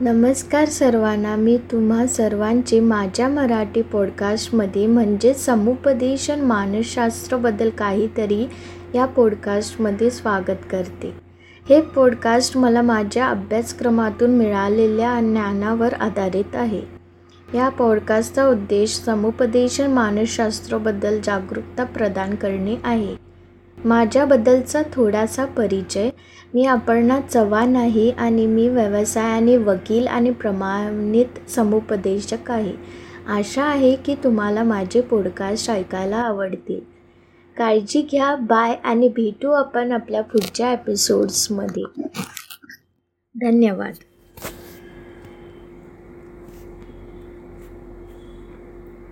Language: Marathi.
नमस्कार सर्वांना मी तुम्हा सर्वांचे माझ्या मराठी पॉडकास्टमध्ये म्हणजे समुपदेशन मानसशास्त्राबद्दल काहीतरी या पॉडकास्टमध्ये स्वागत करते. हे पॉडकास्ट मला माझ्या अभ्यासक्रमातून मिळालेल्या ज्ञानावर आधारित आहे. या पॉडकास्टचा उद्देश समुपदेशन मानसशास्त्राबद्दल जागरूकता प्रदान करणे आहे. माझ्याबद्दलचा थोडासा परिचय. मी अपर्णा चव्हाण आहे आणि मी व्यवसायाने वकील आणि प्रमाणित समुपदेशक आहे. आशा आहे की तुम्हाला माझे पॉडकास्ट ऐकायला आवडतील. काळजी घ्या बाय आणि भेटू आपण आपल्या पुढच्या एपिसोड्समध्ये धन्यवाद.